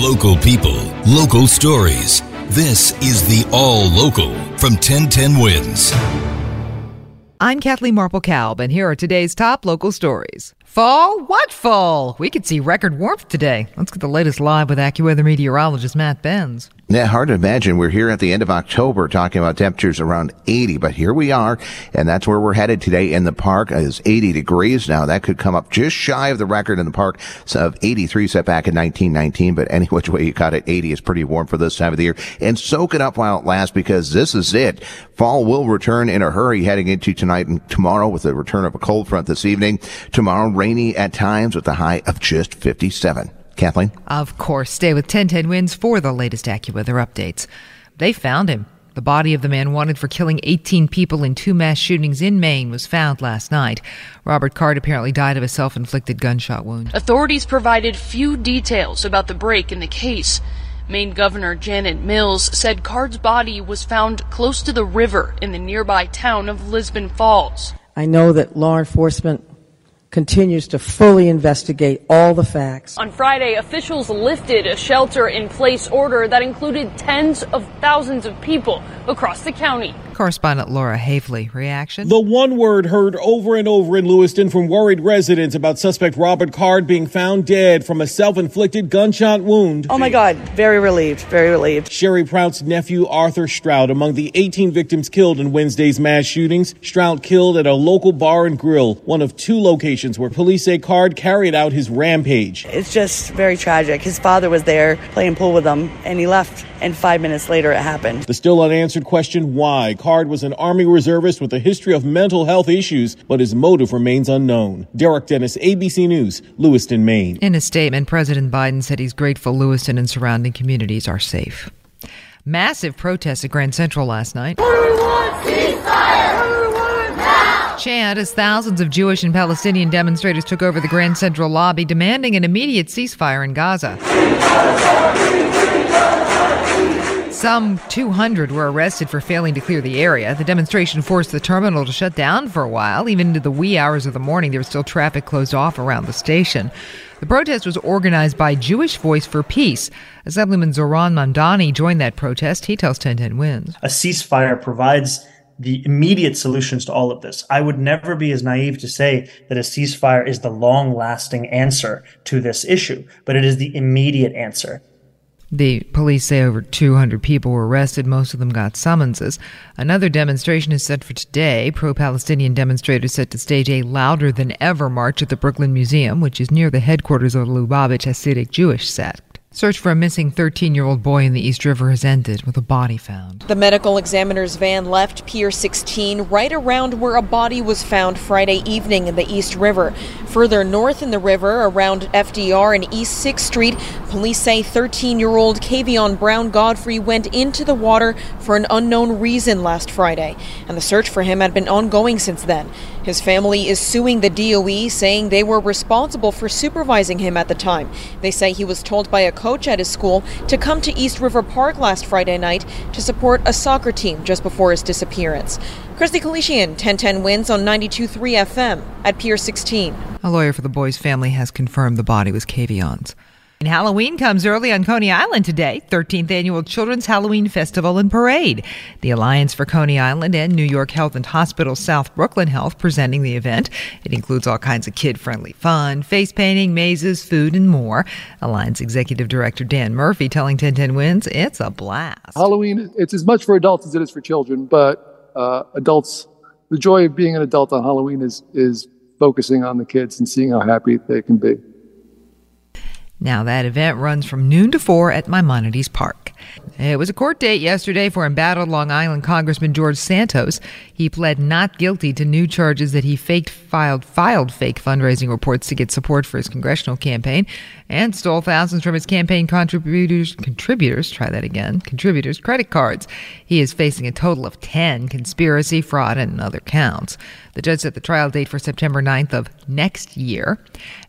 Local people, local stories. This is the All Local from 1010 Wins. I'm Kathleen Marple Kalb, and here are today's top local stories. Fall? What fall? We could see record warmth today. Let's get the latest live with AccuWeather meteorologist Matt Benz. Yeah, hard to imagine. We're here at the end of October talking about temperatures around 80, but here we are, and that's where we're headed today in the park is 80 degrees. Now that could come up just shy of the record in the park of 83 set back in 1919, but any which way you cut it, 80 is pretty warm for this time of the year. And soak it up while it lasts because this is it. Fall will return in a hurry heading into tonight and tomorrow with the return of a cold front this evening. Tomorrow rainy at times with a high of just 57. Kathleen? Of course. Stay with 1010 Wins for the latest AccuWeather updates. They found him. The body of the man wanted for killing 18 people in two mass shootings in Maine was found last night. Robert Card apparently died of a self inflicted gunshot wound. Authorities provided few details about the break in the case. Maine Governor Janet Mills said Card's body was found close to the river in the nearby town of Lisbon Falls. I know that law enforcement continues to fully investigate all the facts. On Friday, officials lifted a shelter in place order that included tens of thousands of people across the county. Correspondent Laura Havely, reaction? The one word heard over and over in Lewiston from worried residents about suspect Robert Card being found dead from a self-inflicted gunshot wound. Oh my God, very relieved, very relieved. Sherry Prout's nephew Arthur Strout among the 18 victims killed in Wednesday's mass shootings. Strout killed at a local bar and grill, one of two locations where police say Card carried out his rampage. It's just very tragic. His father was there playing pool with him and he left and five minutes later it happened. The still unanswered question why Card was an Army reservist with a history of mental health issues, but his motive remains unknown. Derek Dennis, ABC News, Lewiston, Maine. In a statement, President Biden said he's grateful Lewiston and surrounding communities are safe. Massive protests at Grand Central last night. Chant as thousands of Jewish and Palestinian demonstrators took over the Grand Central lobby demanding an immediate ceasefire in Gaza. Some 200 were arrested for failing to clear the area. The demonstration forced the terminal to shut down for a while. Even into the wee hours of the morning, there was still traffic closed off around the station. The protest was organized by Jewish Voice for Peace. Assemblyman Zohran Mamdani joined that protest. He tells 1010 Wins. A ceasefire provides the immediate solutions to all of this. I would never be as naive to say that a ceasefire is the long lasting answer to this issue, but it is the immediate answer. The police say over 200 people were arrested. Most of them got summonses. Another demonstration is set for today. Pro Palestinian demonstrators set to stage a louder than ever march at the Brooklyn Museum, which is near the headquarters of the Lubavitch Hasidic Jewish sect. Search for a missing 13 year old boy in the East River has ended with a body found. The medical examiner's van left Pier 16 right around where a body was found Friday evening in the East River. Further north in the river, around FDR and East 6th Street, police say 13 year old Kavion Brown Godfrey went into the water for an unknown reason last Friday, and the search for him had been ongoing since then. His family is suing the DOE, saying they were responsible for supervising him at the time. They say he was told by a coach at his school to come to East River Park last Friday night to support a soccer team just before his disappearance. Christy Kalishian, 1010 wins on 92.3 FM at Pier 16. A lawyer for the boy's family has confirmed the body was Kavion's. And Halloween comes early on Coney Island today, 13th annual Children's Halloween Festival and Parade. The Alliance for Coney Island and New York Health and Hospital South Brooklyn Health presenting the event. It includes all kinds of kid-friendly fun, face painting, mazes, food, and more. Alliance Executive Director Dan Murphy telling 1010 Wins it's a blast. Halloween, it's as much for adults as it is for children, but uh, adults, the joy of being an adult on Halloween is is focusing on the kids and seeing how happy they can be. Now, that event runs from noon to 4 at Maimonides Park. It was a court date yesterday for embattled Long Island Congressman George Santos. He pled not guilty to new charges that he faked filed filed fake fundraising reports to get support for his congressional campaign and stole thousands from his campaign contributors contributors try that again contributors credit cards. He is facing a total of 10 conspiracy, fraud and other counts. The judge set the trial date for September 9th of next year.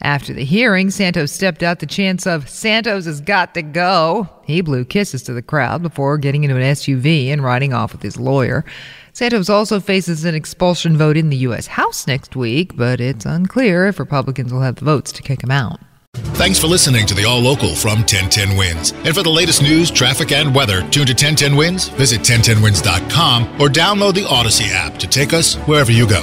After the hearing, Santos stepped out the chance of Santos has got to go. He blew kisses to the crowd before getting into an SUV and riding off with his lawyer. Santos also faces an expulsion vote in the U.S. House next week, but it's unclear if Republicans will have the votes to kick him out. Thanks for listening to the All Local from 1010 Wins. And for the latest news, traffic, and weather, tune to 1010 Wins, visit 1010wins.com, or download the Audacy app to take us wherever you go.